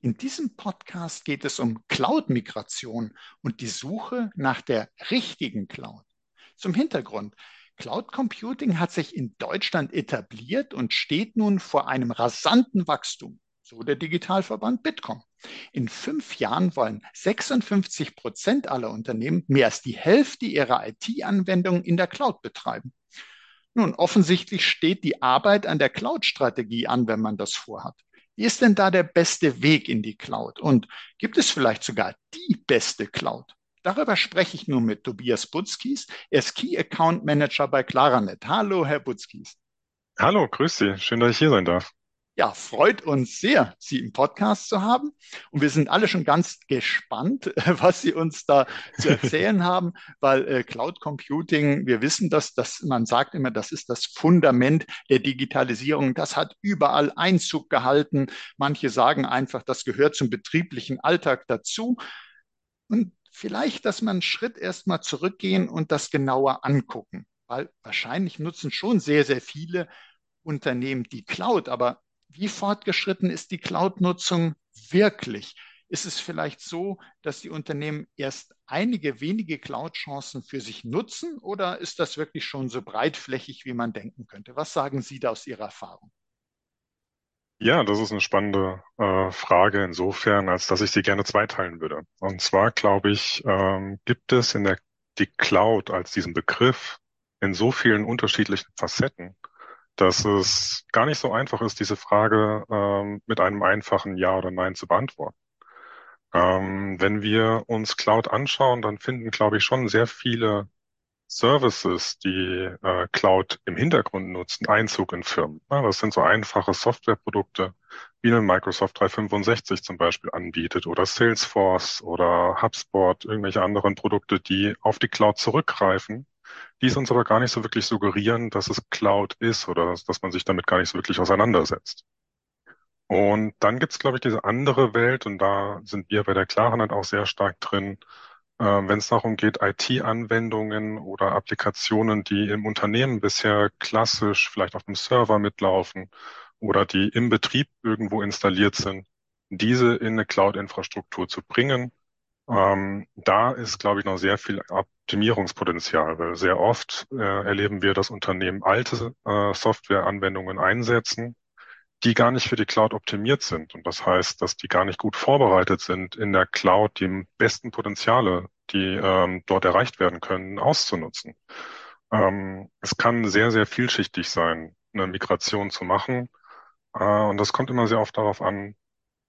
In diesem Podcast geht es um Cloud-Migration und die Suche nach der richtigen Cloud. Zum Hintergrund. Cloud Computing hat sich in Deutschland etabliert und steht nun vor einem rasanten Wachstum, so der Digitalverband Bitkom. In fünf Jahren wollen 56 Prozent aller Unternehmen mehr als die Hälfte ihrer IT-Anwendungen in der Cloud betreiben. Nun, offensichtlich steht die Arbeit an der Cloud-Strategie an, wenn man das vorhat. Wie ist denn da der beste Weg in die Cloud? Und gibt es vielleicht sogar die beste Cloud? Darüber spreche ich nun mit Tobias Butzkis. Er ist Key Account Manager bei Claranet. Hallo, Herr Butzkis. Hallo, grüß Sie. Schön, dass ich hier sein darf. Ja, freut uns sehr, Sie im Podcast zu haben. Und wir sind alle schon ganz gespannt, was Sie uns da zu erzählen haben, weil äh, Cloud Computing, wir wissen das, dass man sagt immer, das ist das Fundament der Digitalisierung. Das hat überall Einzug gehalten. Manche sagen einfach, das gehört zum betrieblichen Alltag dazu. Und vielleicht, dass man einen Schritt erstmal zurückgehen und das genauer angucken, weil wahrscheinlich nutzen schon sehr, sehr viele Unternehmen die Cloud, aber wie fortgeschritten ist die Cloud-Nutzung wirklich? Ist es vielleicht so, dass die Unternehmen erst einige wenige Cloud-Chancen für sich nutzen oder ist das wirklich schon so breitflächig, wie man denken könnte? Was sagen Sie da aus Ihrer Erfahrung? Ja, das ist eine spannende äh, Frage insofern, als dass ich sie gerne zweiteilen würde. Und zwar glaube ich, ähm, gibt es in der die Cloud als diesen Begriff in so vielen unterschiedlichen Facetten, dass es gar nicht so einfach ist, diese Frage ähm, mit einem einfachen Ja oder Nein zu beantworten. Ähm, wenn wir uns Cloud anschauen, dann finden, glaube ich, schon sehr viele Services, die äh, Cloud im Hintergrund nutzen, Einzug in Firmen. Ja, das sind so einfache Softwareprodukte, wie eine Microsoft 365 zum Beispiel anbietet oder Salesforce oder HubSpot, irgendwelche anderen Produkte, die auf die Cloud zurückgreifen die es uns aber gar nicht so wirklich suggerieren, dass es Cloud ist oder dass, dass man sich damit gar nicht so wirklich auseinandersetzt. Und dann gibt's, glaube ich, diese andere Welt, und da sind wir bei der Klarheit auch sehr stark drin, äh, wenn es darum geht, IT-Anwendungen oder Applikationen, die im Unternehmen bisher klassisch vielleicht auf dem Server mitlaufen oder die im Betrieb irgendwo installiert sind, diese in eine Cloud-Infrastruktur zu bringen ähm, da ist, glaube ich, noch sehr viel Optimierungspotenzial, weil sehr oft äh, erleben wir, dass Unternehmen alte äh, Softwareanwendungen einsetzen, die gar nicht für die Cloud optimiert sind. Und das heißt, dass die gar nicht gut vorbereitet sind, in der Cloud die besten Potenziale, die ähm, dort erreicht werden können, auszunutzen. Ähm, es kann sehr, sehr vielschichtig sein, eine Migration zu machen. Äh, und das kommt immer sehr oft darauf an,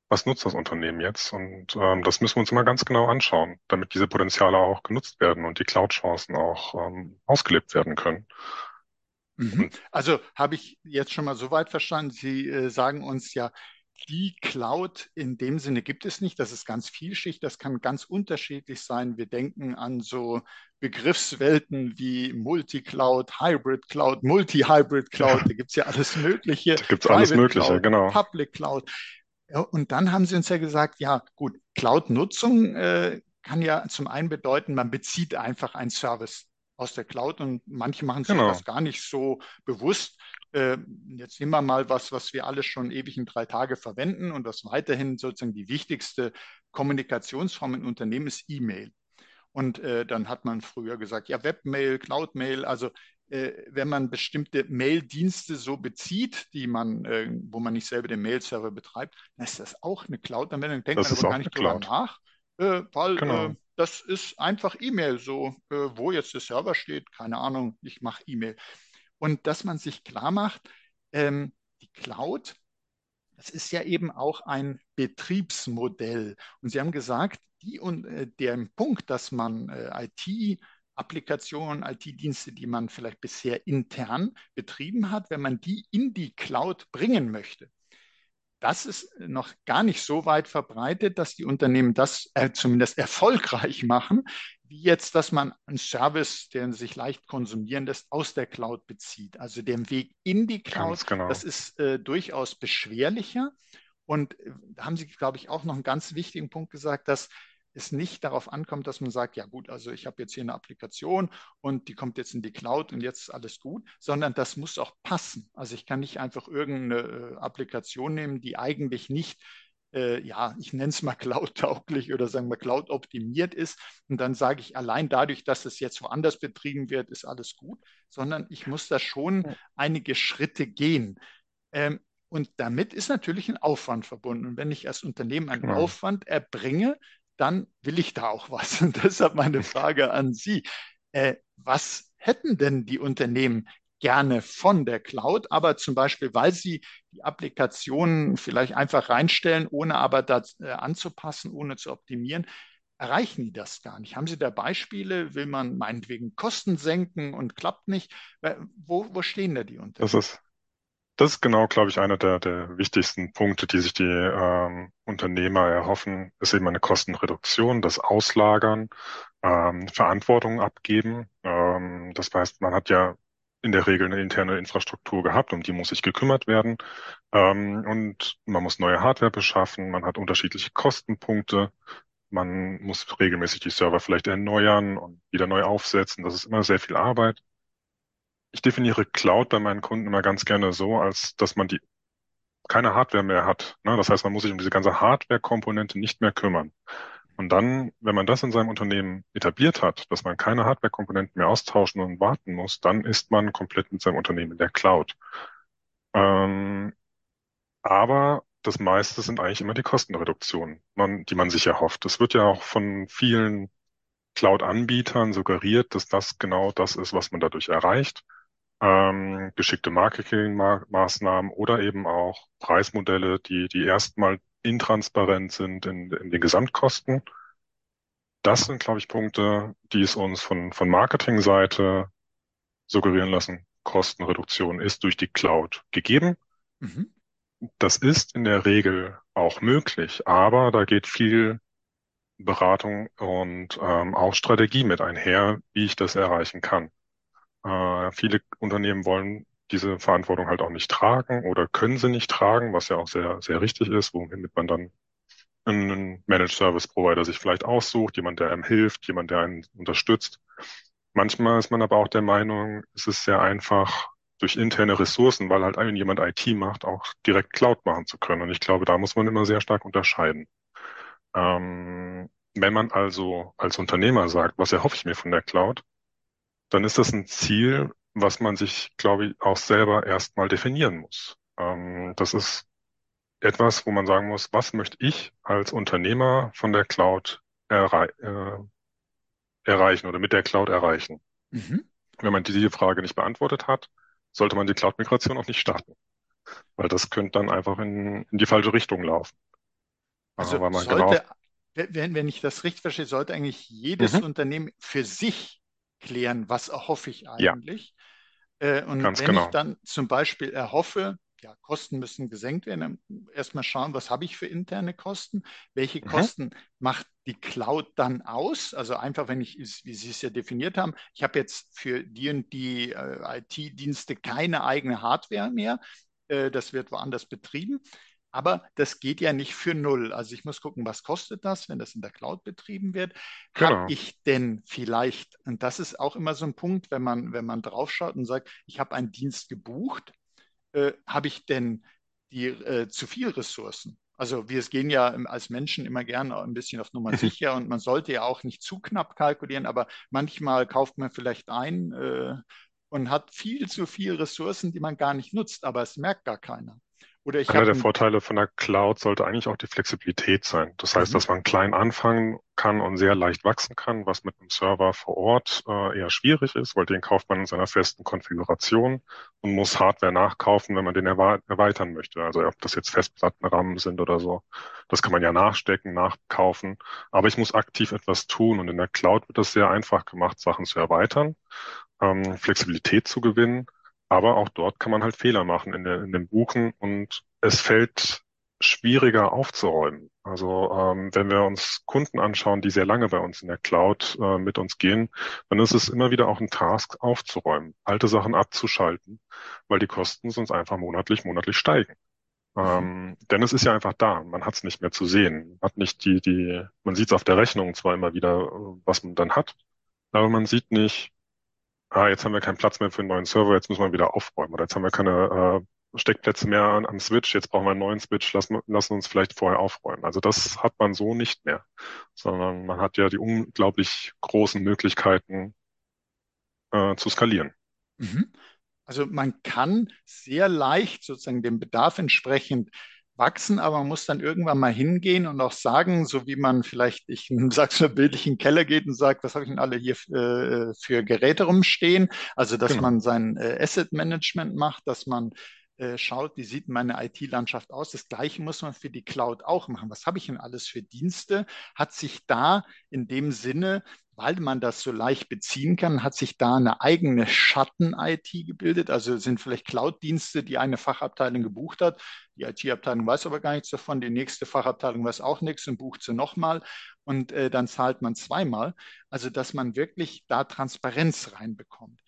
was nutzt das Unternehmen jetzt? Und ähm, das müssen wir uns immer ganz genau anschauen, damit diese Potenziale auch genutzt werden und die Cloud-Chancen auch ähm, ausgelebt werden können. Mhm. Also habe ich jetzt schon mal so weit verstanden, Sie äh, sagen uns ja, die Cloud in dem Sinne gibt es nicht. Das ist ganz vielschichtig. Das kann ganz unterschiedlich sein. Wir denken an so Begriffswelten wie Multi-Cloud, Hybrid Cloud, Multi-Hybrid Cloud. Da gibt es ja alles Mögliche. Da gibt es alles Mögliche, Cloud, genau. Public Cloud. Ja, und dann haben sie uns ja gesagt, ja gut, Cloud-Nutzung äh, kann ja zum einen bedeuten, man bezieht einfach einen Service aus der Cloud und manche machen sich genau. das gar nicht so bewusst. Äh, jetzt nehmen wir mal was, was wir alle schon ewig in drei Tage verwenden und das weiterhin sozusagen die wichtigste Kommunikationsform in Unternehmen ist E-Mail. Und äh, dann hat man früher gesagt, ja, Webmail, Cloud-Mail, also wenn man bestimmte Mail-Dienste so bezieht, die man, äh, wo man nicht selber den Mail-Server betreibt, dann ist das auch eine Cloud-Anwendung. Denkt das man aber gar nicht drüber nach, äh, weil genau. Äh, das ist einfach E-Mail so, äh, wo jetzt der Server steht, keine Ahnung, ich mache E-Mail. Und dass man sich klar macht, ähm, die Cloud, das ist ja eben auch ein Betriebsmodell. Und Sie haben gesagt, die und äh, der Punkt, dass man IT Applikationen, IT-Dienste, die man vielleicht bisher intern betrieben hat, wenn man die in die Cloud bringen möchte. das ist noch gar nicht so weit verbreitet, dass die Unternehmen das äh, zumindest erfolgreich machen, wie jetzt, dass man einen Service, der sich leicht konsumieren lässt, aus der Cloud bezieht. Also den Weg in die Cloud, genau. das ist äh, durchaus beschwerlicher. Und äh, da haben Sie, glaube ich, auch noch einen ganz wichtigen Punkt gesagt, dass es nicht darauf ankommt, dass man sagt, ja gut, also ich habe jetzt hier eine Applikation und die kommt jetzt in die Cloud und jetzt ist alles gut, sondern das muss auch passen. Also ich kann nicht einfach irgendeine äh, Applikation nehmen, die eigentlich nicht äh, ja, ich nenne es mal cloud-tauglich oder sagen wir cloud-optimiert ist. Und dann sage ich, allein dadurch, dass es jetzt woanders betrieben wird, ist alles gut, sondern ich muss da schon einige Schritte gehen. Ähm, und damit ist natürlich ein Aufwand verbunden. Und wenn ich als Unternehmen einen genau. Aufwand erbringe, dann will ich da auch was. Und deshalb meine Frage an Sie. Äh, was hätten denn die Unternehmen gerne von der Cloud, aber zum Beispiel, weil sie die Applikationen vielleicht einfach reinstellen, ohne aber das äh, anzupassen, ohne zu optimieren, erreichen die das gar nicht. Haben Sie da Beispiele? Will man meinetwegen Kosten senken und klappt nicht? Wo, wo stehen da die Unternehmen? Das ist das ist genau, glaube ich, einer der, der wichtigsten Punkte, die sich die ähm, Unternehmer erhoffen, ist eben eine Kostenreduktion, das Auslagern, ähm, Verantwortung abgeben. Ähm, das heißt, man hat ja in der Regel eine interne Infrastruktur gehabt, um die muss sich gekümmert werden. Ähm, und man muss neue Hardware beschaffen, man hat unterschiedliche Kostenpunkte, man muss regelmäßig die Server vielleicht erneuern und wieder neu aufsetzen. Das ist immer sehr viel Arbeit ich definiere Cloud bei meinen Kunden immer ganz gerne so, als dass man die keine Hardware mehr hat. Ne? Das heißt, man muss sich um diese ganze Hardware-Komponente nicht mehr kümmern. Und dann, wenn man das in seinem Unternehmen etabliert hat, dass man keine Hardware-Komponenten mehr austauschen und warten muss, dann ist man komplett mit seinem Unternehmen in der Cloud. Ähm, aber das meiste sind eigentlich immer die Kostenreduktionen, man, die man sich erhofft. Es wird ja auch von vielen Cloud-Anbietern suggeriert, dass das genau das ist, was man dadurch erreicht ähm, geschickte Marketingmaßnahmen oder eben auch Preismodelle, die, die erstmal intransparent sind in, in den Gesamtkosten. Das sind, glaube ich, Punkte, die es uns von, von Marketingseite suggerieren lassen. Kostenreduktion ist durch die Cloud gegeben. Mhm. Das ist in der Regel auch möglich, aber da geht viel Beratung und ähm, auch Strategie mit einher, wie ich das erreichen kann. Äh, viele Unternehmen wollen diese Verantwortung halt auch nicht tragen oder können sie nicht tragen, was ja auch sehr, sehr richtig ist, womit man dann einen Managed Service Provider sich vielleicht aussucht, jemand, der einem hilft, jemand, der einen unterstützt. Manchmal ist man aber auch der Meinung, es ist sehr einfach, durch interne Ressourcen, weil halt jemand IT macht, auch direkt Cloud machen zu können. Und ich glaube, da muss man immer sehr stark unterscheiden. Ähm, wenn man also als Unternehmer sagt, was erhoffe ich mir von der Cloud, dann ist das ein Ziel, was man sich, glaube ich, auch selber erstmal definieren muss. Ähm, das ist etwas, wo man sagen muss, was möchte ich als Unternehmer von der Cloud errei äh, erreichen oder mit der Cloud erreichen? Mhm. Wenn man diese Frage nicht beantwortet hat, sollte man die Cloud-Migration auch nicht starten, weil das könnte dann einfach in, in die falsche Richtung laufen. Also sollte, genau, wenn, wenn ich das richtig verstehe, sollte eigentlich jedes mhm. Unternehmen für sich klären, was erhoffe ich eigentlich. Ja, äh, und wenn genau. ich dann zum Beispiel erhoffe, ja, Kosten müssen gesenkt werden, erstmal schauen, was habe ich für interne Kosten, welche mhm. Kosten macht die Cloud dann aus? Also einfach, wenn ich, wie Sie es ja definiert haben, ich habe jetzt für die und die äh, IT-Dienste keine eigene Hardware mehr, äh, das wird woanders betrieben. Aber das geht ja nicht für null. Also ich muss gucken, was kostet das, wenn das in der Cloud betrieben wird. Genau. Habe ich denn vielleicht, und das ist auch immer so ein Punkt, wenn man, wenn man draufschaut und sagt, ich habe einen Dienst gebucht, äh, habe ich denn die äh, zu viel Ressourcen? Also wir gehen ja als Menschen immer gerne ein bisschen auf Nummer sicher und man sollte ja auch nicht zu knapp kalkulieren, aber manchmal kauft man vielleicht ein äh, und hat viel zu viel Ressourcen, die man gar nicht nutzt, aber es merkt gar keiner. Oder ich Einer der Vorteile von der Cloud sollte eigentlich auch die Flexibilität sein. Das heißt, mhm. dass man klein anfangen kann und sehr leicht wachsen kann, was mit einem Server vor Ort äh, eher schwierig ist, weil den kauft man in seiner festen Konfiguration und muss Hardware nachkaufen, wenn man den erweitern möchte. Also ob das jetzt Festplattenrahmen sind oder so, das kann man ja nachstecken, nachkaufen. Aber ich muss aktiv etwas tun und in der Cloud wird das sehr einfach gemacht, Sachen zu erweitern, ähm, Flexibilität zu gewinnen aber auch dort kann man halt Fehler machen in, der, in dem Buchen und es fällt schwieriger aufzuräumen. Also ähm, wenn wir uns Kunden anschauen, die sehr lange bei uns in der Cloud äh, mit uns gehen, dann ist es immer wieder auch ein Task aufzuräumen, alte Sachen abzuschalten, weil die Kosten sonst einfach monatlich, monatlich steigen. Mhm. Ähm, denn es ist ja einfach da, man hat es nicht mehr zu sehen, man hat nicht die, die, man sieht es auf der Rechnung zwar immer wieder, was man dann hat, aber man sieht nicht, ah, jetzt haben wir keinen Platz mehr für einen neuen Server, jetzt müssen wir wieder aufräumen oder jetzt haben wir keine äh, Steckplätze mehr an, am Switch, jetzt brauchen wir einen neuen Switch, lassen, lassen uns vielleicht vorher aufräumen. Also das hat man so nicht mehr, sondern man hat ja die unglaublich großen Möglichkeiten äh, zu skalieren. Mhm. Also man kann sehr leicht sozusagen dem Bedarf entsprechend wachsen, aber man muss dann irgendwann mal hingehen und auch sagen, so wie man vielleicht, ich sag's mal bildlich, in den Keller geht und sagt, was habe ich denn alle hier äh, für Geräte rumstehen? Also, dass genau. man sein äh, Asset Management macht, dass man äh, schaut, wie sieht meine IT-Landschaft aus. Das Gleiche muss man für die Cloud auch machen. Was habe ich denn alles für Dienste? Hat sich da in dem Sinne weil man das so leicht beziehen kann, hat sich da eine eigene Schatten-IT gebildet. Also sind vielleicht Cloud-Dienste, die eine Fachabteilung gebucht hat. Die IT-Abteilung weiß aber gar nichts davon. Die nächste Fachabteilung weiß auch nichts und bucht sie nochmal. Und äh, dann zahlt man zweimal. Also dass man wirklich da Transparenz reinbekommt.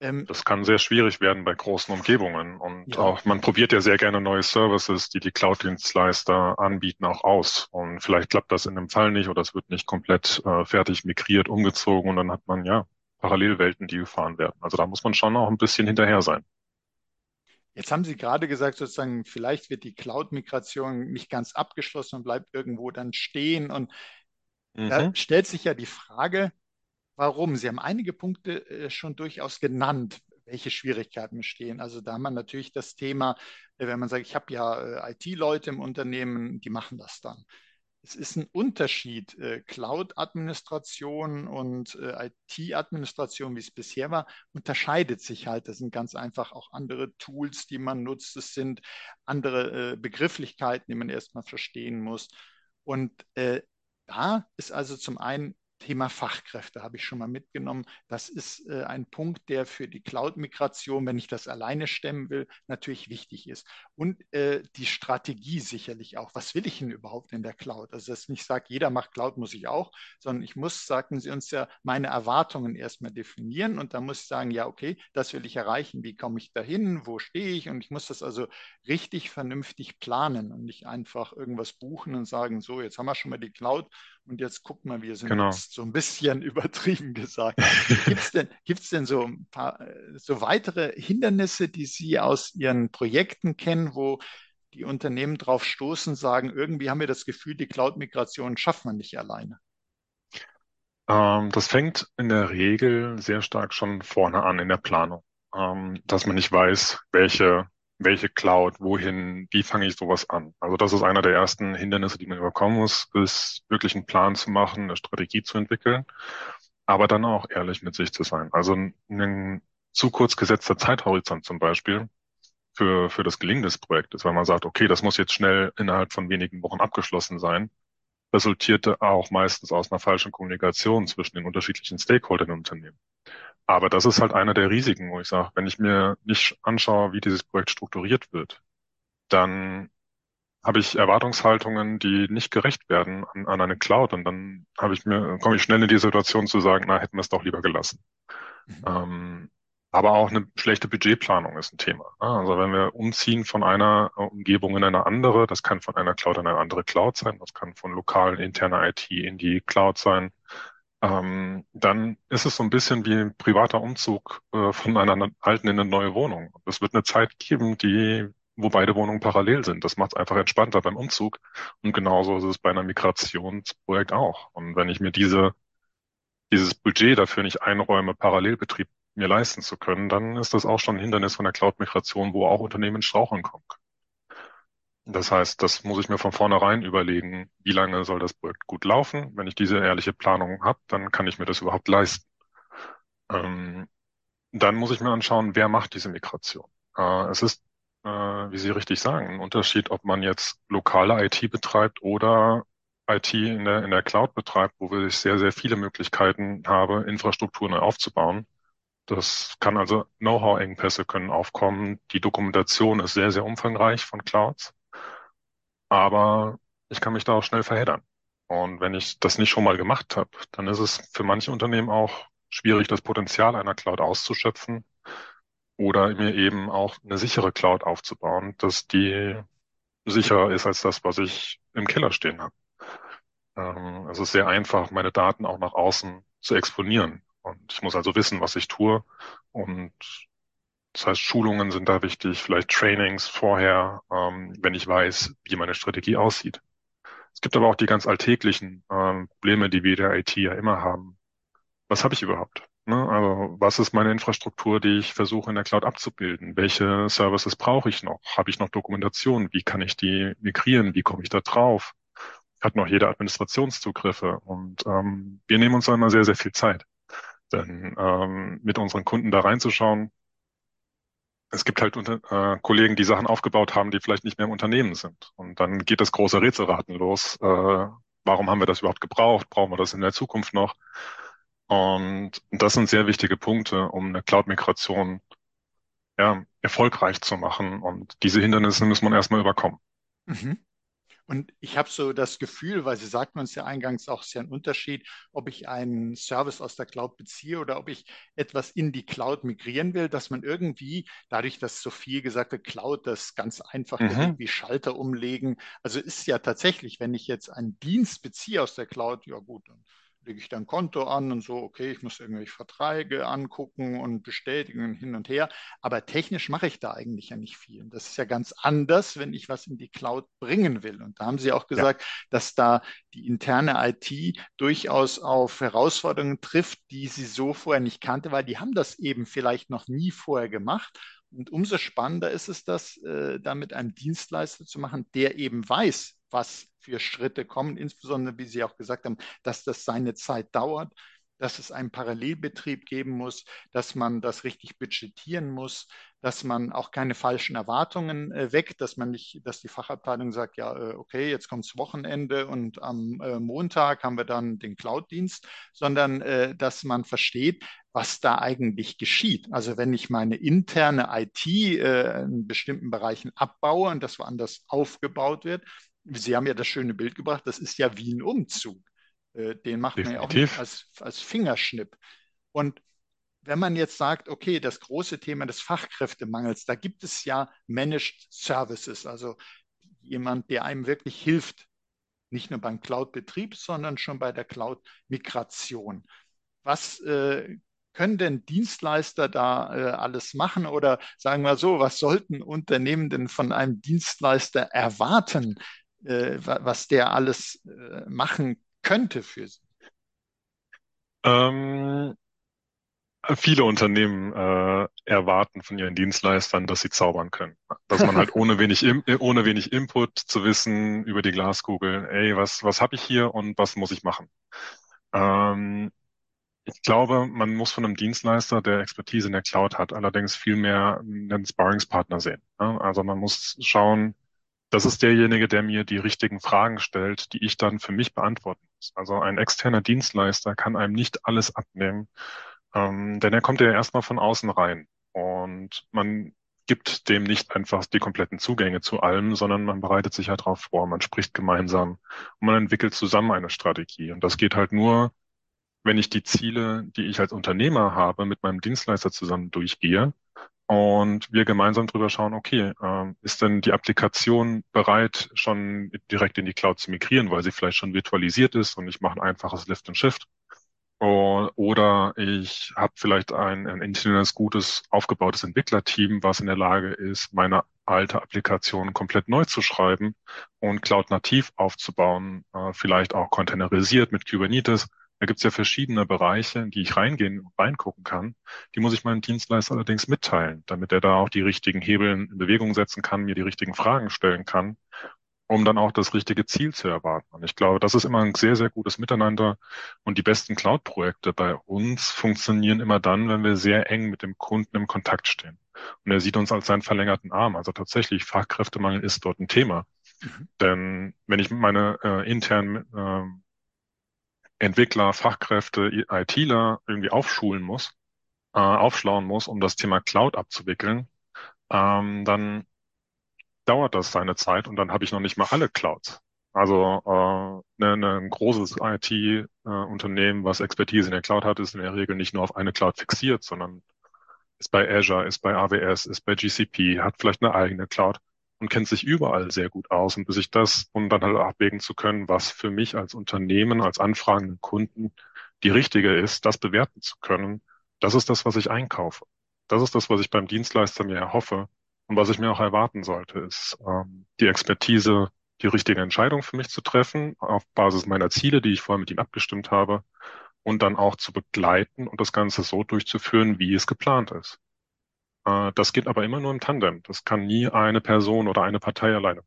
Ähm, das kann sehr schwierig werden bei großen Umgebungen. Und ja. auch man probiert ja sehr gerne neue Services, die die Cloud-Dienstleister anbieten, auch aus. Und vielleicht klappt das in dem Fall nicht oder es wird nicht komplett äh, fertig migriert, umgezogen und dann hat man ja Parallelwelten, die gefahren werden. Also da muss man schon auch ein bisschen hinterher sein. Jetzt haben Sie gerade gesagt, sozusagen, vielleicht wird die Cloud-Migration nicht ganz abgeschlossen und bleibt irgendwo dann stehen. Und mhm. da stellt sich ja die Frage, Warum? Sie haben einige Punkte äh, schon durchaus genannt, welche Schwierigkeiten bestehen. Also da haben wir natürlich das Thema, äh, wenn man sagt, ich habe ja äh, IT-Leute im Unternehmen, die machen das dann. Es ist ein Unterschied, Cloud-Administration und IT-Administration, wie es bisher war, unterscheidet sich halt. Das sind ganz einfach auch andere Tools, die man nutzt. Es sind andere Begrifflichkeiten, die man erstmal verstehen muss. Und da ist also zum einen Thema Fachkräfte habe ich schon mal mitgenommen. Das ist äh, ein Punkt, der für die Cloud-Migration, wenn ich das alleine stemmen will, natürlich wichtig ist. Und äh, die Strategie sicherlich auch. Was will ich denn überhaupt in der Cloud? Also, dass ich nicht sage, jeder macht Cloud, muss ich auch, sondern ich muss, sagten Sie uns ja, meine Erwartungen erstmal definieren und dann muss ich sagen, ja, okay, das will ich erreichen. Wie komme ich dahin? Wo stehe ich? Und ich muss das also richtig vernünftig planen und nicht einfach irgendwas buchen und sagen, so, jetzt haben wir schon mal die Cloud und jetzt guck mal, wir sind genau. jetzt so ein bisschen übertrieben gesagt. Gibt es denn, gibt's denn so ein paar so weitere Hindernisse, die Sie aus Ihren Projekten kennen, wo die Unternehmen drauf stoßen, sagen, irgendwie haben wir das Gefühl, die Cloud-Migration schafft man nicht alleine? Ähm, das fängt in der Regel sehr stark schon vorne an in der Planung, ähm, dass man nicht weiß, welche welche Cloud, wohin, wie fange ich sowas an? Also das ist einer der ersten Hindernisse, die man überkommen muss, ist wirklich einen Plan zu machen, eine Strategie zu entwickeln, aber dann auch ehrlich mit sich zu sein. Also ein zu kurz gesetzter Zeithorizont zum Beispiel für, für das Gelingen des Projektes, weil man sagt, okay, das muss jetzt schnell innerhalb von wenigen Wochen abgeschlossen sein, resultierte auch meistens aus einer falschen Kommunikation zwischen den unterschiedlichen Stakeholdern im Unternehmen. Aber das ist halt einer der Risiken, wo ich sage, wenn ich mir nicht anschaue, wie dieses Projekt strukturiert wird, dann habe ich Erwartungshaltungen, die nicht gerecht werden an, an eine Cloud. Und dann habe ich mir, komme ich schnell in die Situation zu sagen, na, hätten wir es doch lieber gelassen. Mhm. Ähm, aber auch eine schlechte Budgetplanung ist ein Thema. Ne? Also wenn wir umziehen von einer Umgebung in eine andere, das kann von einer Cloud in eine andere Cloud sein, das kann von lokalen interner IT in die Cloud sein ähm, dann ist es so ein bisschen wie ein privater Umzug äh, von einer alten in eine neue Wohnung. Es wird eine Zeit geben, die, wo beide Wohnungen parallel sind. Das macht es einfach entspannter beim Umzug. Und genauso ist es bei einer Migrationsprojekt auch. Und wenn ich mir diese, dieses Budget dafür nicht einräume, Parallelbetrieb mir leisten zu können, dann ist das auch schon ein Hindernis von der Cloud-Migration, wo auch Unternehmen straucheln kommen können. Das heißt, das muss ich mir von vornherein überlegen, wie lange soll das Projekt gut laufen. Wenn ich diese ehrliche Planung habe, dann kann ich mir das überhaupt leisten. Ähm, dann muss ich mir anschauen, wer macht diese Migration. Äh, es ist, äh, wie Sie richtig sagen, ein Unterschied, ob man jetzt lokale IT betreibt oder IT in der, in der Cloud betreibt, wo ich sehr, sehr viele Möglichkeiten habe, Infrastruktur neu aufzubauen. Das kann also Know-how-Engpässe können aufkommen. Die Dokumentation ist sehr, sehr umfangreich von Clouds. Aber ich kann mich da auch schnell verheddern. Und wenn ich das nicht schon mal gemacht habe, dann ist es für manche Unternehmen auch schwierig, das Potenzial einer Cloud auszuschöpfen oder mir eben auch eine sichere Cloud aufzubauen, dass die sicherer ist als das, was ich im Keller stehen habe. Ähm, es ist sehr einfach, meine Daten auch nach außen zu exponieren. Und ich muss also wissen, was ich tue. Und das heißt, Schulungen sind da wichtig, vielleicht Trainings vorher, ähm, wenn ich weiß, wie meine Strategie aussieht. Es gibt aber auch die ganz alltäglichen ähm, Probleme, die wir der IT ja immer haben. Was habe ich überhaupt? Ne? Also was ist meine Infrastruktur, die ich versuche in der Cloud abzubilden? Welche Services brauche ich noch? Habe ich noch Dokumentation? Wie kann ich die migrieren? Wie komme ich da drauf? Hat noch jeder Administrationszugriffe? Und ähm, wir nehmen uns da immer sehr, sehr viel Zeit. Denn ähm, mit unseren Kunden da reinzuschauen, es gibt halt unter, äh, Kollegen, die Sachen aufgebaut haben, die vielleicht nicht mehr im Unternehmen sind. Und dann geht das große Rätselraten los. Äh, warum haben wir das überhaupt gebraucht? Brauchen wir das in der Zukunft noch? Und das sind sehr wichtige Punkte, um eine Cloud-Migration ja, erfolgreich zu machen. Und diese Hindernisse muss man erstmal überkommen. Mhm. Und ich habe so das Gefühl, weil Sie sagten uns ja eingangs auch, ist ja ein Unterschied, ob ich einen Service aus der Cloud beziehe oder ob ich etwas in die Cloud migrieren will, dass man irgendwie, dadurch, dass Sophie gesagt hat, Cloud, das ganz einfach mhm. wie Schalter umlegen. Also ist ja tatsächlich, wenn ich jetzt einen Dienst beziehe aus der Cloud, ja gut, dann lege ich dann Konto an und so, okay, ich muss irgendwelche Verträge angucken und bestätigen hin und her. Aber technisch mache ich da eigentlich ja nicht viel. Das ist ja ganz anders, wenn ich was in die Cloud bringen will. Und da haben Sie auch gesagt, ja. dass da die interne IT durchaus auf Herausforderungen trifft, die sie so vorher nicht kannte, weil die haben das eben vielleicht noch nie vorher gemacht. Und umso spannender ist es, das äh, da mit einem Dienstleister zu machen, der eben weiß, was für Schritte kommen, insbesondere, wie Sie auch gesagt haben, dass das seine Zeit dauert, dass es einen Parallelbetrieb geben muss, dass man das richtig budgetieren muss, dass man auch keine falschen Erwartungen äh, weckt, dass man nicht, dass die Fachabteilung sagt, ja, äh, okay, jetzt kommt das Wochenende und am äh, Montag haben wir dann den Cloud-Dienst, sondern äh, dass man versteht, was da eigentlich geschieht. Also wenn ich meine interne IT äh, in bestimmten Bereichen abbaue und das woanders aufgebaut wird, Sie haben ja das schöne Bild gebracht, das ist ja wie ein Umzug. Äh, den macht Definitiv. man ja auch als, als Fingerschnipp. Und wenn man jetzt sagt, okay, das große Thema des Fachkräftemangels, da gibt es ja Managed Services, also jemand, der einem wirklich hilft, nicht nur beim Cloud-Betrieb, sondern schon bei der Cloud-Migration. Was äh, können denn Dienstleister da äh, alles machen? Oder sagen wir so, was sollten Unternehmen denn von einem Dienstleister erwarten, äh, was der alles äh, machen könnte für sie? Ähm, viele Unternehmen äh, erwarten von ihren Dienstleistern, dass sie zaubern können. Dass man halt ohne wenig, im, äh, ohne wenig Input zu wissen über die Glaskugel, ey, was, was habe ich hier und was muss ich machen? Ähm, ich glaube, man muss von einem Dienstleister, der Expertise in der Cloud hat, allerdings viel mehr einen Sparringspartner sehen. Also man muss schauen, das ist derjenige, der mir die richtigen Fragen stellt, die ich dann für mich beantworten muss. Also ein externer Dienstleister kann einem nicht alles abnehmen, ähm, denn er kommt ja erstmal von außen rein und man gibt dem nicht einfach die kompletten Zugänge zu allem, sondern man bereitet sich halt darauf vor, man spricht gemeinsam und man entwickelt zusammen eine Strategie. Und das geht halt nur, wenn ich die Ziele, die ich als Unternehmer habe, mit meinem Dienstleister zusammen durchgehe und wir gemeinsam drüber schauen, okay, äh, ist denn die Applikation bereit, schon direkt in die Cloud zu migrieren, weil sie vielleicht schon virtualisiert ist und ich mache ein einfaches Lift and Shift. Oder ich habe vielleicht ein, ein internes, gutes, aufgebautes Entwicklerteam, was in der Lage ist, meine alte Applikation komplett neu zu schreiben und cloud-nativ aufzubauen, äh, vielleicht auch containerisiert mit Kubernetes da gibt es ja verschiedene Bereiche, in die ich reingehen und reingucken kann. Die muss ich meinem Dienstleister allerdings mitteilen, damit er da auch die richtigen Hebel in Bewegung setzen kann, mir die richtigen Fragen stellen kann, um dann auch das richtige Ziel zu erwarten. Und ich glaube, das ist immer ein sehr, sehr gutes Miteinander. Und die besten Cloud-Projekte bei uns funktionieren immer dann, wenn wir sehr eng mit dem Kunden im Kontakt stehen. Und er sieht uns als seinen verlängerten Arm. Also tatsächlich, Fachkräftemangel ist dort ein Thema. Mhm. Denn wenn ich meine äh, internen äh, Entwickler, Fachkräfte, ITler irgendwie aufschulen muss, äh, aufschlauen muss, um das Thema Cloud abzuwickeln, ähm, dann dauert das seine Zeit und dann habe ich noch nicht mal alle Clouds. Also äh, ne, ne, ein großes IT-Unternehmen, äh, was Expertise in der Cloud hat, ist in der Regel nicht nur auf eine Cloud fixiert, sondern ist bei Azure, ist bei AWS, ist bei GCP, hat vielleicht eine eigene Cloud und kennt sich überall sehr gut aus. Und bis ich das, um dann halt abwägen zu können, was für mich als Unternehmen, als anfragenden Kunden die richtige ist, das bewerten zu können, das ist das, was ich einkaufe. Das ist das, was ich beim Dienstleister mir erhoffe und was ich mir auch erwarten sollte, ist ähm, die Expertise, die richtige Entscheidung für mich zu treffen, auf Basis meiner Ziele, die ich vorher mit ihm abgestimmt habe, und dann auch zu begleiten und das Ganze so durchzuführen, wie es geplant ist. Äh, das geht aber immer nur im Tandem. Das kann nie eine Person oder eine Partei alleine.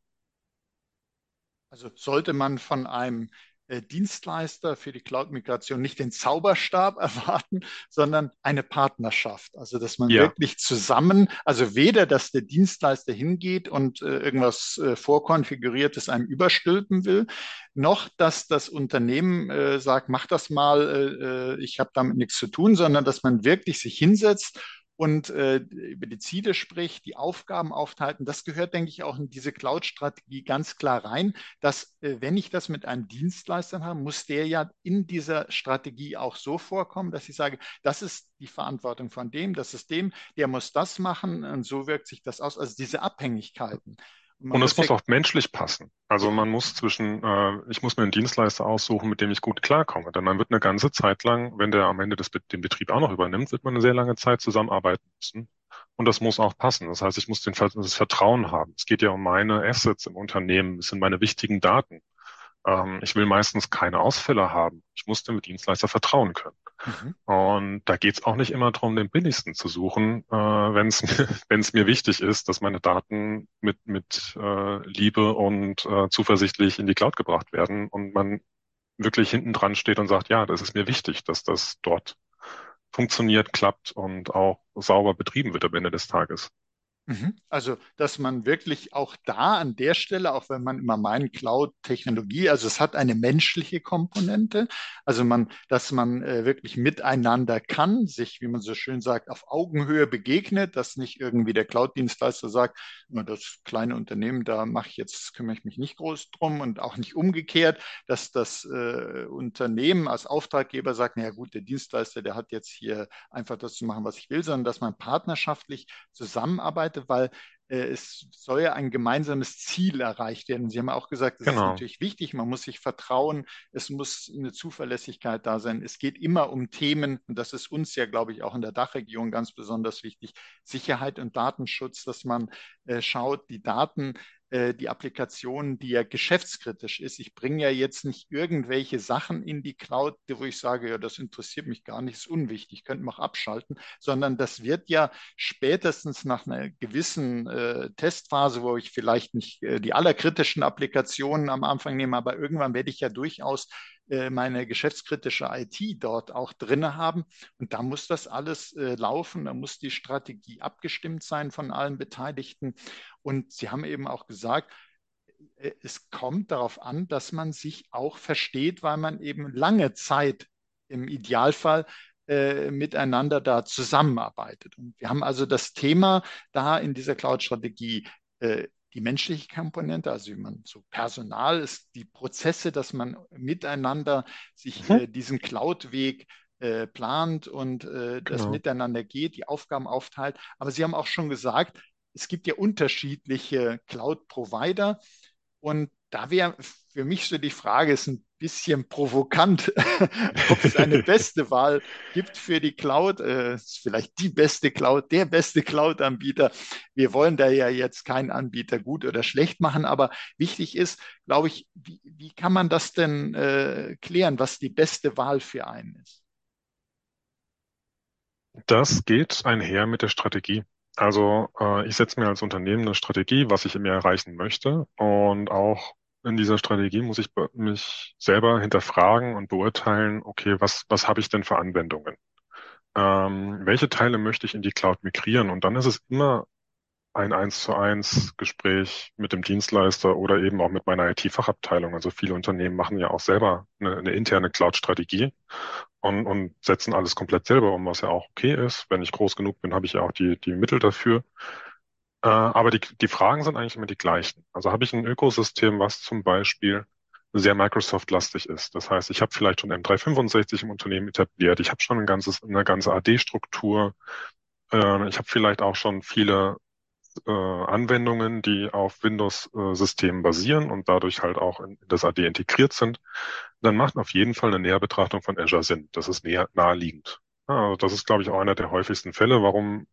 Also sollte man von einem äh, Dienstleister für die Cloud-Migration nicht den Zauberstab erwarten, sondern eine Partnerschaft. Also dass man ja. wirklich zusammen, also weder, dass der Dienstleister hingeht und äh, irgendwas äh, vorkonfiguriertes einem überstülpen will, noch, dass das Unternehmen sagt, mach das mal, ich habe damit nichts zu tun, sondern dass man wirklich sich hinsetzt und äh, über die Ziele spricht, die Aufgaben aufteilt. das gehört, denke ich, auch in diese Cloud-Strategie ganz klar rein, dass äh, wenn ich das mit einem Dienstleister habe, muss der ja in dieser Strategie auch so vorkommen, dass ich sage, das ist die Verantwortung von dem, das ist dem, der muss das machen und so wirkt sich das aus. Also diese Abhängigkeiten. Man und es muss auch menschlich passen. Also man muss zwischen, äh, ich muss mir einen Dienstleister aussuchen, mit dem ich gut klarkomme. Denn man wird eine ganze Zeit lang, wenn der am Ende des, den Betrieb auch noch übernimmt, wird man eine sehr lange Zeit zusammenarbeiten müssen. Und das muss auch passen. Das heißt, ich muss den, das Vertrauen haben. Es geht ja um meine Assets im Unternehmen. Es sind meine wichtigen Daten. Ähm, ich will meistens keine Ausfälle haben. Ich muss dem Dienstleister vertrauen können. Mhm. Und da geht es auch nicht immer darum, den billigsten zu suchen, äh, wenn es wenn es mir wichtig ist, dass meine Daten mit mit äh, Liebe und äh, zuversichtlich in die Cloud gebracht werden und man wirklich hinten dran steht und sagt, ja, das ist mir wichtig, dass das dort funktioniert, klappt und auch sauber betrieben wird am Ende des Tages. Mhm. Also, dass man wirklich auch da an der Stelle, auch wenn man immer meint, Cloud-Technologie, also es hat eine menschliche Komponente, also man, dass man äh, wirklich miteinander kann, sich, wie man so schön sagt, auf Augenhöhe begegnet, dass nicht irgendwie der Cloud-Dienstleister sagt, das kleine Unternehmen, da mache ich jetzt, kümmere ich mich nicht groß drum und auch nicht umgekehrt, dass das äh, Unternehmen als Auftraggeber sagt, naja gut, der Dienstleister, der hat jetzt hier einfach das zu machen, was ich will, sondern dass man partnerschaftlich zusammenarbeitet Seite, weil äh, es soll ja ein gemeinsames Ziel erreicht werden. Sie haben auch gesagt, das genau. ist natürlich wichtig, man muss sich vertrauen, es muss eine Zuverlässigkeit da sein. Es geht immer um Themen, und das ist uns ja, glaube ich, auch in der Dachregion ganz besonders wichtig, Sicherheit und Datenschutz, dass man äh, schaut, die Daten äh, die Applikation, die ja geschäftskritisch ist. Ich bringe ja jetzt nicht irgendwelche Sachen in die Cloud, wo ich sage, ja, das interessiert mich gar nicht, ist unwichtig, könnte man auch abschalten, sondern das wird ja spätestens nach einer gewissen äh, Testphase, wo ich vielleicht nicht äh, die allerkritischen Applikationen am Anfang nehme, aber irgendwann werde ich ja durchaus meine geschäftskritische IT dort auch drin haben. Und da muss das alles äh, laufen, da muss die Strategie abgestimmt sein von allen Beteiligten. Und Sie haben eben auch gesagt, äh, es kommt darauf an, dass man sich auch versteht, weil man eben lange Zeit im Idealfall äh, miteinander da zusammenarbeitet. Und wir haben also das Thema da in dieser Cloud-Strategie äh, die menschliche Komponente, also wie man so Personal ist, die Prozesse, dass man miteinander sich mhm. äh, diesen Cloud-Weg äh, plant und äh, das genau. miteinander geht, die Aufgaben aufteilt. Aber Sie haben auch schon gesagt, es gibt ja unterschiedliche Cloud-Provider und da wäre für mich so die Frage, ist ein bisschen provokant, ob es eine beste Wahl gibt für die Cloud. Äh, vielleicht die beste Cloud, der beste Cloud-Anbieter. Wir wollen da ja jetzt keinen Anbieter gut oder schlecht machen, aber wichtig ist, glaube ich, wie, wie kann man das denn äh, klären, was die beste Wahl für einen ist? Das geht einher mit der Strategie. Also äh, ich setze mir als Unternehmen eine Strategie, was ich mir erreichen möchte und auch in dieser Strategie muss ich mich selber hinterfragen und beurteilen, okay, was, was habe ich denn für Anwendungen? Ähm, welche Teile möchte ich in die Cloud migrieren? Und dann ist es immer ein eins zu eins Gespräch mit dem Dienstleister oder eben auch mit meiner IT-Fachabteilung. Also viele Unternehmen machen ja auch selber eine, eine interne Cloud-Strategie und, und setzen alles komplett selber um, was ja auch okay ist. Wenn ich groß genug bin, habe ich ja auch die, die Mittel dafür. Äh, aber die, die Fragen sind eigentlich immer die gleichen. Also habe ich ein Ökosystem, was zum Beispiel sehr Microsoft-lastig ist. Das heißt, ich habe vielleicht schon M365 im Unternehmen etabliert, ich habe schon ein ganzes, eine ganze AD-Struktur, äh, ich habe vielleicht auch schon viele äh, Anwendungen, die auf Windows-Systemen basieren und dadurch halt auch in das AD integriert sind, dann macht auf jeden Fall eine Näherbetrachtung von Azure Sinn. Das ist näher, naheliegend. Also das ist, glaube ich, auch einer der häufigsten Fälle, warum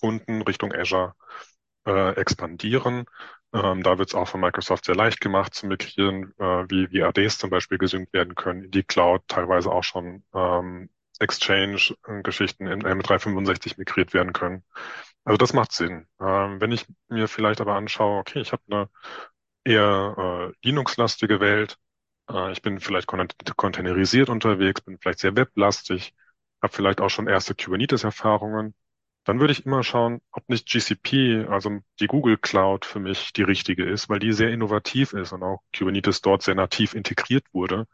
Kunden Richtung Azure äh, expandieren. Ähm, da wird es auch von Microsoft sehr leicht gemacht zu migrieren, äh, wie, wie ADs zum Beispiel gesynkt werden können in die Cloud, teilweise auch schon ähm, Exchange-Geschichten in M365 migriert werden können. Also das macht Sinn. Ähm, wenn ich mir vielleicht aber anschaue, okay, ich habe eine eher äh, Linux-lastige Welt, äh, ich bin vielleicht containerisiert unterwegs, bin vielleicht sehr weblastig, habe vielleicht auch schon erste Kubernetes-Erfahrungen, dann würde ich immer schauen, ob nicht GCP, also die Google Cloud für mich die richtige ist, weil die sehr innovativ ist und auch Kubernetes dort sehr nativ integriert wurde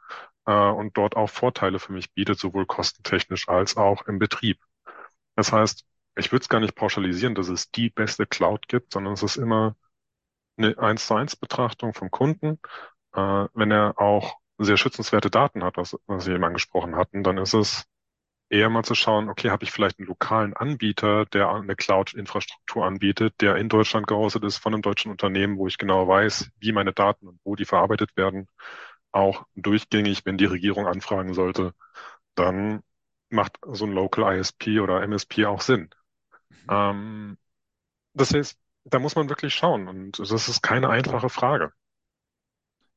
äh, und dort auch Vorteile für mich bietet, sowohl kostentechnisch als auch im Betrieb. Das heißt, ich würde es gar nicht pauschalisieren, dass es die beste Cloud gibt, sondern es ist immer eine eins zu eins Betrachtung vom Kunden. Äh, wenn er auch sehr schützenswerte Daten hat, was, was Sie eben angesprochen hatten, dann ist es eher mal zu schauen, okay, habe ich vielleicht einen lokalen Anbieter, der eine Cloud-Infrastruktur anbietet, der in Deutschland gehostet ist von einem deutschen Unternehmen, wo ich genau weiß, wie meine Daten und wo die verarbeitet werden, auch durchgängig, wenn die Regierung anfragen sollte, dann macht so ein Local ISP oder MSP auch Sinn. Mhm. Ähm, das heißt, da muss man wirklich schauen und das ist keine einfache Frage.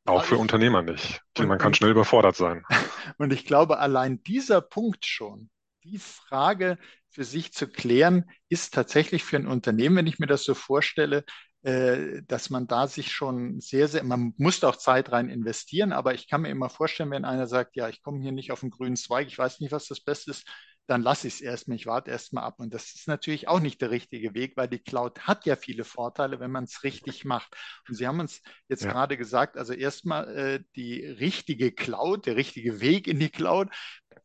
Auch für Unternehmer nicht. Und, Man kann schnell überfordert sein. Und ich glaube, allein dieser Punkt schon, die Frage für sich zu klären, ist tatsächlich für ein Unternehmen, wenn ich mir das so vorstelle, äh, dass man da sich schon sehr, sehr, man muss auch Zeit rein investieren, aber ich kann mir immer vorstellen, wenn einer sagt, ja, ich komme hier nicht auf den grünen Zweig, ich weiß nicht, was das Beste ist, dann lasse ich es erstmal, ich warte erstmal ab. Und das ist natürlich auch nicht der richtige Weg, weil die Cloud hat ja viele Vorteile, wenn man es richtig macht. Und Sie haben uns jetzt ja. gerade gesagt, also erstmal äh, die richtige Cloud, der richtige Weg in die Cloud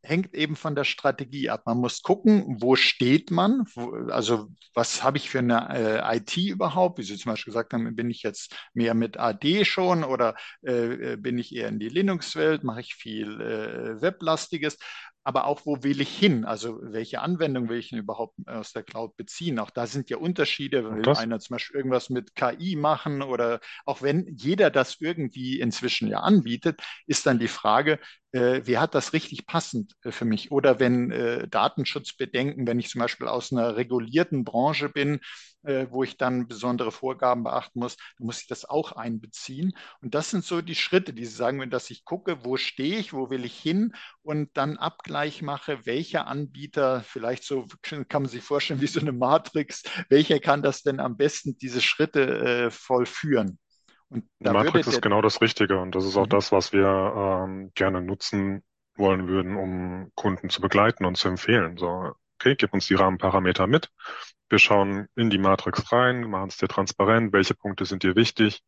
hängt eben von der Strategie ab. Man muss gucken, wo steht man, wo, also was habe ich für eine äh, IT überhaupt, wie Sie zum Beispiel gesagt haben, bin ich jetzt mehr mit AD schon oder äh, bin ich eher in die Linux-Welt, mache ich viel äh, Weblastiges aber auch, wo will ich hin? Also welche Anwendung will ich denn überhaupt aus der Cloud beziehen? Auch da sind ja Unterschiede. Will einer zum Beispiel irgendwas mit KI machen oder auch wenn jeder das irgendwie inzwischen ja anbietet, ist dann die Frage, äh, wer hat das richtig passend äh, für mich? Oder wenn äh, Datenschutzbedenken, wenn ich zum Beispiel aus einer regulierten Branche bin, äh, wo ich dann besondere Vorgaben beachten muss, dann muss ich das auch einbeziehen. Und das sind so die Schritte, die Sie sagen, dass ich gucke, wo stehe ich, wo will ich hin und dann Abgleich mache, welcher Anbieter, vielleicht so kann man sich vorstellen wie so eine Matrix, welcher kann das denn am besten diese Schritte äh, vollführen? Und da Matrix ist genau das Richtige und das ist auch mhm. das, was wir ähm, gerne nutzen wollen würden, um Kunden zu begleiten und zu empfehlen. So, okay, gib uns die Rahmenparameter mit. Wir schauen in die Matrix rein, machen es dir transparent, welche Punkte sind dir wichtig,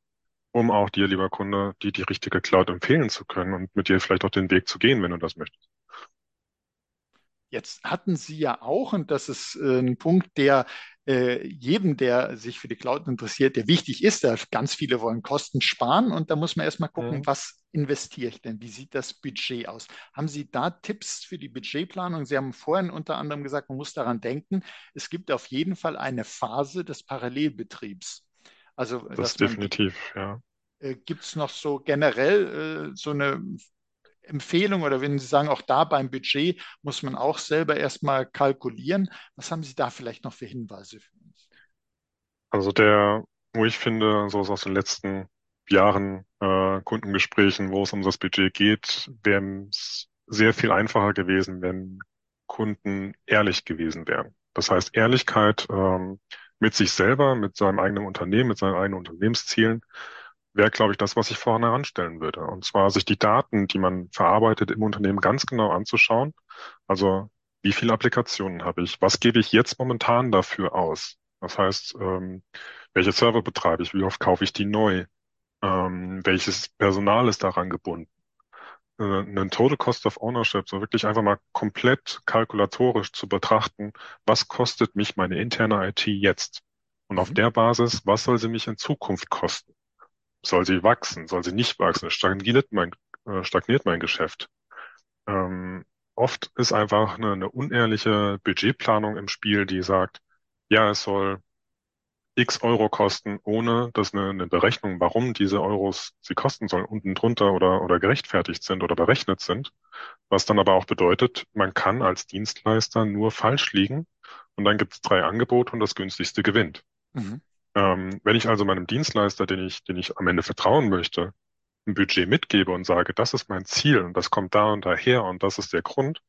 um auch dir, lieber Kunde, die, die richtige Cloud empfehlen zu können und mit dir vielleicht auch den Weg zu gehen, wenn du das möchtest. Jetzt hatten Sie ja auch, und das ist äh, ein Punkt, der äh, jedem, der sich für die Cloud interessiert, der wichtig ist, da ganz viele wollen Kosten sparen und da muss man erstmal gucken, mhm. was investiere ich denn? Wie sieht das Budget aus? Haben Sie da Tipps für die Budgetplanung? Sie haben vorhin unter anderem gesagt, man muss daran denken, es gibt auf jeden Fall eine Phase des Parallelbetriebs. Also, das definitiv, man, ja. Äh, gibt es noch so generell äh, so eine Empfehlung oder wenn Sie sagen, auch da beim Budget muss man auch selber erstmal kalkulieren. Was haben Sie da vielleicht noch für Hinweise für uns? Also der, wo ich finde, so ist aus den letzten Jahren äh, Kundengesprächen, wo es um das Budget geht, wäre es sehr viel einfacher gewesen, wenn Kunden ehrlich gewesen wären. Das heißt, Ehrlichkeit ähm, mit sich selber, mit seinem eigenen Unternehmen, mit seinen eigenen Unternehmenszielen wäre, glaube ich, das, was ich vorne heranstellen würde. Und zwar sich die Daten, die man verarbeitet im Unternehmen ganz genau anzuschauen. Also wie viele Applikationen habe ich? Was gebe ich jetzt momentan dafür aus? Das heißt, ähm, welche Server betreibe ich? Wie oft kaufe ich die neu? Ähm, welches Personal ist daran gebunden? Äh, einen Total Cost of Ownership, so wirklich einfach mal komplett kalkulatorisch zu betrachten, was kostet mich meine interne IT jetzt? Und auf mhm. der Basis, was soll sie mich in Zukunft kosten? Soll sie wachsen? Soll sie nicht wachsen? Stagniert mein, äh, stagniert mein Geschäft? Ähm, oft ist einfach eine, eine unehrliche Budgetplanung im Spiel, die sagt, ja, es soll x Euro kosten, ohne dass eine, eine Berechnung, warum diese Euros sie kosten sollen, unten drunter oder, oder gerechtfertigt sind oder berechnet sind. Was dann aber auch bedeutet, man kann als Dienstleister nur falsch liegen und dann gibt es drei Angebote und das günstigste gewinnt. Mhm. Ähm, wenn ich also meinem Dienstleister, den ich, den ich am Ende vertrauen möchte, ein Budget mitgebe und sage, das ist mein Ziel und das kommt da und daher und das ist der Grund,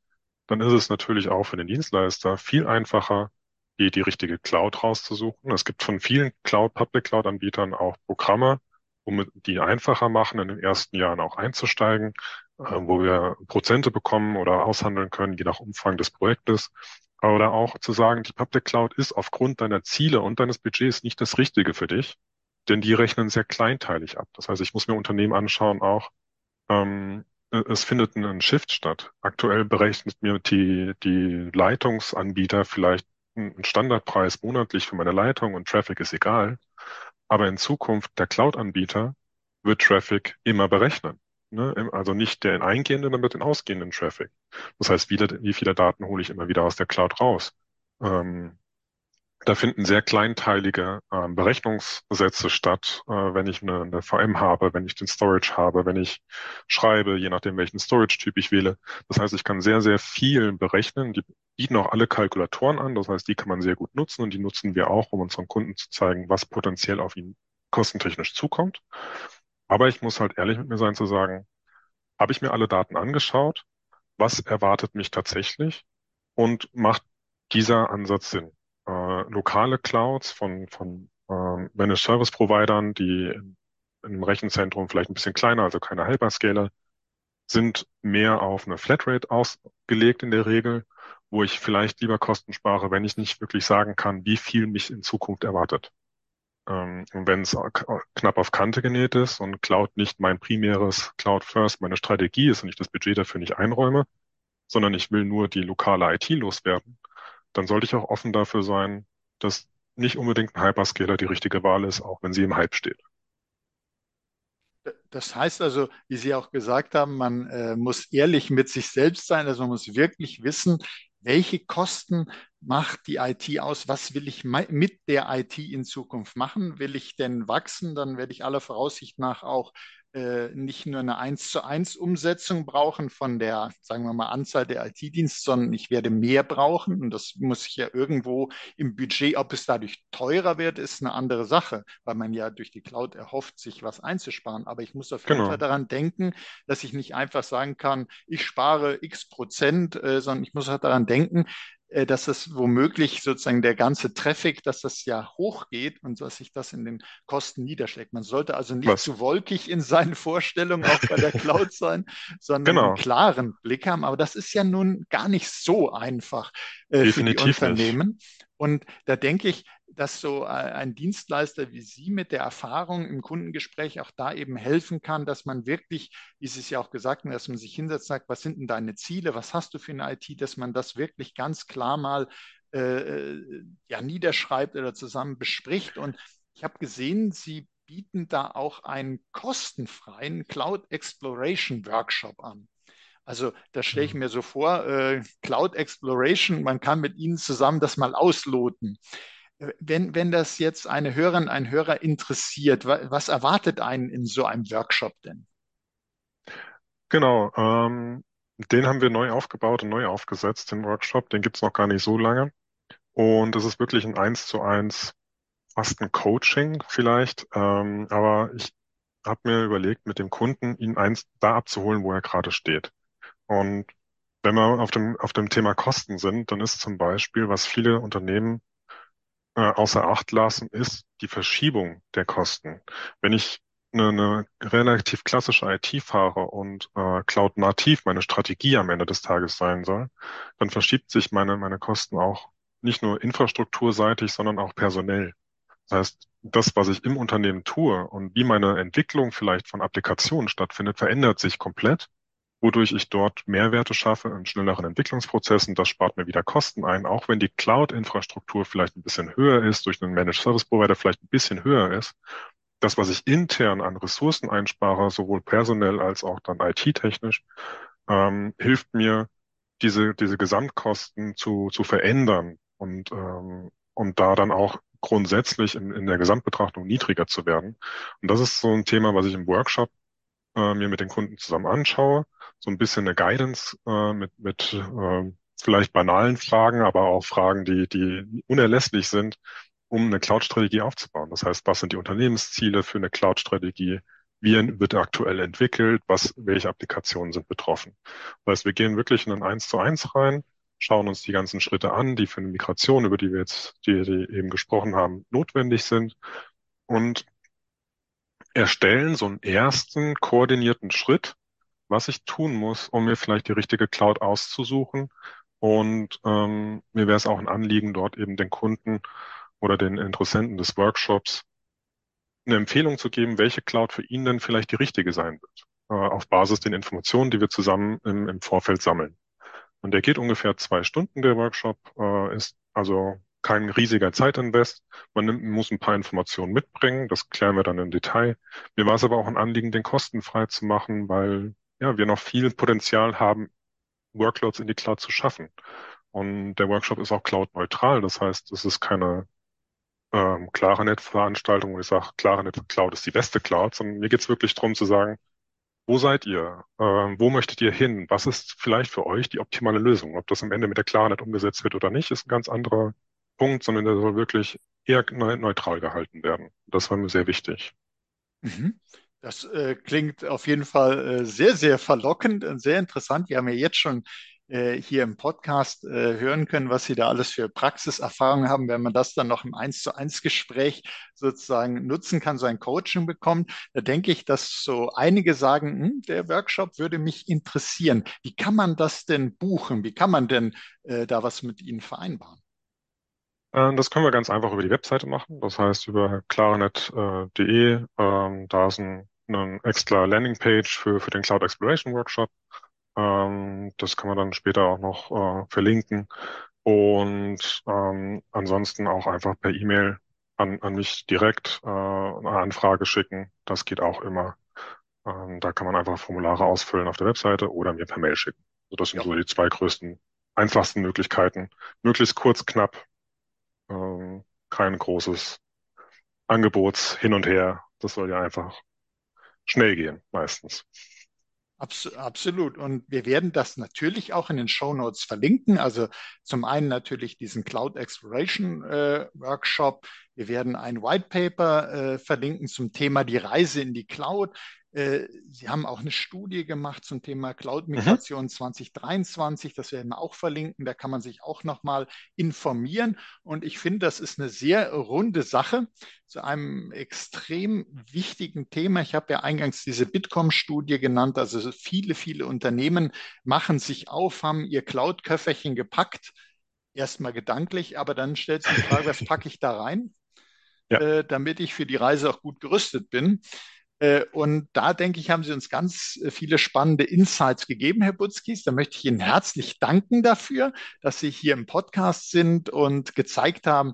dann ist es natürlich auch für den Dienstleister viel einfacher, die, die richtige Cloud rauszusuchen. Es gibt von vielen Cloud, Public Cloud Anbietern auch Programme, um die einfacher machen, in den ersten Jahren auch einzusteigen, äh, wo wir Prozente bekommen oder aushandeln können, je nach Umfang des Projektes. Oder auch zu sagen, die Public Cloud ist aufgrund deiner Ziele und deines Budgets nicht das Richtige für dich, denn die rechnen sehr kleinteilig ab. Das heißt, ich muss mir Unternehmen anschauen auch, ähm, es findet ein Shift statt. Aktuell berechnet mir die, die Leitungsanbieter vielleicht einen Standardpreis monatlich für meine Leitung und Traffic ist egal. Aber in Zukunft der Cloud-Anbieter wird Traffic immer berechnen. Ne? Also nicht den eingehenden, sondern den ausgehenden Traffic. Das heißt, wie, wie viele Daten hole ich immer wieder aus der Cloud raus? Ähm, da finden sehr kleinteilige äh, Berechnungssätze statt, äh, wenn ich eine, eine, VM habe, wenn ich den Storage habe, wenn ich schreibe, je nachdem, welchen Storage-Typ ich wähle. Das heißt, ich kann sehr, sehr viel berechnen. Die bieten auch alle Kalkulatoren an. Das heißt, die kann man sehr gut nutzen und die nutzen wir auch, um unseren Kunden zu zeigen, was potenziell auf ihn kostentechnisch zukommt. Aber ich muss halt ehrlich mit mir sein zu sagen, habe ich mir alle Daten angeschaut? Was erwartet mich tatsächlich? Und macht dieser Ansatz Sinn? äh, lokale Clouds von, von äh, Managed Service Providern, die in, einem Rechenzentrum vielleicht ein bisschen kleiner, also keine Hyperscaler, sind mehr auf eine Flatrate ausgelegt in der Regel, wo ich vielleicht lieber Kosten spare, wenn ich nicht wirklich sagen kann, wie viel mich in Zukunft erwartet. Ähm, und wenn es knapp auf Kante genäht ist und Cloud nicht mein primäres Cloud First, meine Strategie ist und ich das Budget dafür nicht einräume, sondern ich will nur die lokale IT loswerden, dann sollte ich auch offen dafür sein, dass nicht unbedingt ein Hyperscaler die richtige Wahl ist, auch wenn sie im Hype steht. Das heißt also, wie Sie auch gesagt haben, man äh, muss ehrlich mit sich selbst sein, also man muss wirklich wissen, welche Kosten macht die IT aus? Was will ich mit der IT in Zukunft machen? Will ich denn wachsen? Dann werde ich aller Voraussicht nach auch nicht nur eine 1 zu 1 Umsetzung brauchen von der, sagen wir mal, Anzahl der IT-Dienste, sondern ich werde mehr brauchen. Und das muss ich ja irgendwo im Budget, ob es dadurch teurer wird, ist eine andere Sache, weil man ja durch die Cloud erhofft, sich was einzusparen. Aber ich muss auf jeden genau. Fall daran denken, dass ich nicht einfach sagen kann, ich spare x Prozent, äh, sondern ich muss auch daran denken, äh, dass es womöglich sozusagen der ganze Traffic, dass das ja hochgeht und dass sich das in den Kosten niederschlägt. Man sollte also nicht Was? zu wolkig in seinen Vorstellungen auch bei der Cloud sein, sondern genau. einen klaren Blick haben. Aber das ist ja nun gar nicht so einfach äh, für die Unternehmen. Nicht. Und da denke ich, dass so äh, ein Dienstleister wie Sie mit der Erfahrung im Kundengespräch auch da eben helfen kann, dass man wirklich, wie Sie es ja auch gesagt haben, dass man sich hinsetzt und sagt, was sind denn deine Ziele, was hast du für eine IT, dass man das wirklich ganz klar mal äh, äh, ja, niederschreibt oder zusammen bespricht. Und ich habe gesehen, Sie bieten da auch einen kostenfreien Cloud Exploration Workshop an. Also da stelle ich mhm. mir so vor, äh, Cloud Exploration, man kann mit Ihnen zusammen das mal ausloten. Wenn, wenn das jetzt eine Hörerin, ein Hörer interessiert, was erwartet einen in so einem Workshop denn? Genau, ähm, den haben wir neu aufgebaut und neu aufgesetzt, den Workshop. Den gibt's noch gar nicht so lange. Und es ist wirklich ein eins zu eins, fast ein Coaching vielleicht. Ähm, aber ich habe mir überlegt, mit dem Kunden ihn eins da abzuholen, wo er gerade steht. Und wenn wir auf dem, auf dem Thema Kosten sind, dann ist zum Beispiel, was viele Unternehmen außer Acht lassen, ist die Verschiebung der Kosten. Wenn ich eine, eine relativ klassische IT fahre und äh, Cloud-nativ meine Strategie am Ende des Tages sein soll, dann verschiebt sich meine, meine Kosten auch nicht nur infrastrukturseitig, sondern auch personell. Das heißt, das, was ich im Unternehmen tue und wie meine Entwicklung vielleicht von Applikationen stattfindet, verändert sich komplett. Wodurch ich dort Mehrwerte schaffe in schnelleren Entwicklungsprozessen. Das spart mir wieder Kosten ein, auch wenn die Cloud-Infrastruktur vielleicht ein bisschen höher ist, durch einen Managed Service Provider vielleicht ein bisschen höher ist. Das, was ich intern an Ressourcen einspare, sowohl personell als auch dann IT-technisch, ähm, hilft mir, diese, diese Gesamtkosten zu, zu verändern und, ähm, und da dann auch grundsätzlich in, in der Gesamtbetrachtung niedriger zu werden. Und das ist so ein Thema, was ich im Workshop äh, mir mit den Kunden zusammen anschaue. So ein bisschen eine Guidance äh, mit, mit äh, vielleicht banalen Fragen, aber auch Fragen, die, die unerlässlich sind, um eine Cloud-Strategie aufzubauen. Das heißt, was sind die Unternehmensziele für eine Cloud-Strategie? Wie wird aktuell entwickelt? Was, welche Applikationen sind betroffen? Das heißt, wir gehen wirklich in ein Eins zu eins rein, schauen uns die ganzen Schritte an, die für eine Migration, über die wir jetzt, die, die eben gesprochen haben, notwendig sind und erstellen so einen ersten koordinierten Schritt, was ich tun muss, um mir vielleicht die richtige Cloud auszusuchen. Und ähm, mir wäre es auch ein Anliegen, dort eben den Kunden oder den Interessenten des Workshops eine Empfehlung zu geben, welche Cloud für ihn denn vielleicht die richtige sein wird, äh, auf Basis den Informationen, die wir zusammen im, im Vorfeld sammeln. Und der geht ungefähr zwei Stunden, der Workshop, äh, ist also kein riesiger Zeitinvest. Man nimmt, muss ein paar Informationen mitbringen, das klären wir dann im Detail. Mir war es aber auch ein Anliegen, den kostenfrei zu machen, weil ja, wir noch viel Potenzial haben, Workloads in die Cloud zu schaffen. Und der Workshop ist auch cloud-neutral, das heißt, es ist keine ähm, Claranet-Veranstaltung, wo ich sage, Claranet Cloud ist die beste Cloud, sondern mir geht's wirklich darum zu sagen, wo seid ihr? Ähm, wo möchtet ihr hin? Was ist vielleicht für euch die optimale Lösung? Ob das am Ende mit der Claranet umgesetzt wird oder nicht, ist ein ganz anderer Punkt, sondern der soll wirklich eher neutral gehalten werden. Das war mir sehr wichtig. Mhm. Das äh, klingt auf jeden Fall äh, sehr, sehr verlockend und sehr interessant. Wir haben ja jetzt schon äh, hier im Podcast äh, hören können, was Sie da alles für Praxiserfahrungen haben, wenn man das dann noch im Eins zu eins Gespräch sozusagen nutzen kann, so ein Coaching bekommt, da denke ich, dass so einige sagen, hm, der Workshop würde mich interessieren. Wie kann man das denn buchen? Wie kann man denn äh, da was mit Ihnen vereinbaren? Äh, das können wir ganz einfach über die Webseite machen. Das heißt über claranet.de. Ähm, da ist ein, eine extra Landingpage für, für den Cloud Exploration Workshop. Ähm, das kann man dann später auch noch äh, verlinken. Und ähm, ansonsten auch einfach per E-Mail an, an mich direkt äh, eine Anfrage schicken. Das geht auch immer. Da kann man einfach Formulare ausfüllen auf der Webseite oder mir per Mail schicken. Also das sind ja. so die zwei größten, einfachsten Möglichkeiten. Möglichst kurz, knapp. Ähm, kein großes Angebots hin und her. Das soll ja einfach schnell gehen, meistens. Absolut. Und wir werden das natürlich auch in den Show Notes verlinken. Also zum einen natürlich diesen Cloud Exploration äh, Workshop. Wir werden ein White Paper äh, verlinken zum Thema die Reise in die Cloud. Äh, Sie haben auch eine Studie gemacht zum Thema Cloud-Migration mhm. 2023. Das werden wir auch verlinken. Da kann man sich auch nochmal informieren. Und ich finde, das ist eine sehr runde Sache zu einem extrem wichtigen Thema. Ich habe ja eingangs diese Bitkom-Studie genannt. Also viele, viele Unternehmen machen sich auf, haben ihr Cloud-Köfferchen gepackt. Erstmal gedanklich, aber dann stellt sich die Frage, was packe ich da rein? Ja. Äh, damit ich für die Reise auch gut gerüstet bin. Äh, und da denke ich, haben Sie uns ganz äh, viele spannende Insights gegeben, Herr Butzkis. Da möchte ich Ihnen herzlich danken dafür, dass Sie hier im Podcast sind und gezeigt haben,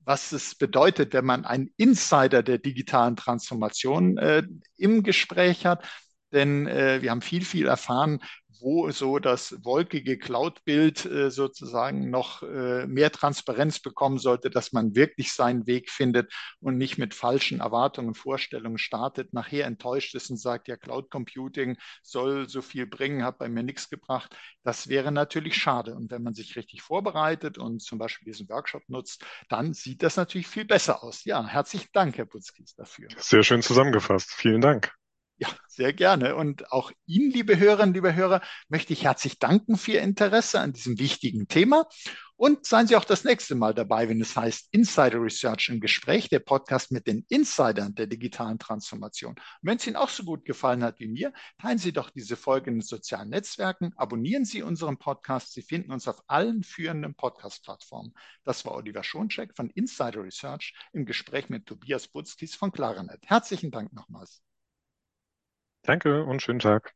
was es bedeutet, wenn man einen Insider der digitalen Transformation äh, im Gespräch hat. Denn äh, wir haben viel, viel erfahren, wo so das wolkige Cloud-Bild äh, sozusagen noch äh, mehr Transparenz bekommen sollte, dass man wirklich seinen Weg findet und nicht mit falschen Erwartungen, Vorstellungen startet, nachher enttäuscht ist und sagt, ja, Cloud Computing soll so viel bringen, hat bei mir nichts gebracht. Das wäre natürlich schade. Und wenn man sich richtig vorbereitet und zum Beispiel diesen Workshop nutzt, dann sieht das natürlich viel besser aus. Ja, herzlichen Dank, Herr Butzkis, dafür. Sehr schön zusammengefasst. Vielen Dank. Ja, sehr gerne. Und auch Ihnen, liebe Hörerinnen, liebe Hörer, möchte ich herzlich danken für Ihr Interesse an diesem wichtigen Thema. Und seien Sie auch das nächste Mal dabei, wenn es heißt Insider Research im Gespräch, der Podcast mit den Insidern der digitalen Transformation. Und wenn es Ihnen auch so gut gefallen hat wie mir, teilen Sie doch diese Folge in den sozialen Netzwerken, abonnieren Sie unseren Podcast. Sie finden uns auf allen führenden Podcast-Plattformen. Das war Oliver Schoncheck von Insider Research im Gespräch mit Tobias Butzkis von Claranet. Herzlichen Dank nochmals. Danke und schönen Tag.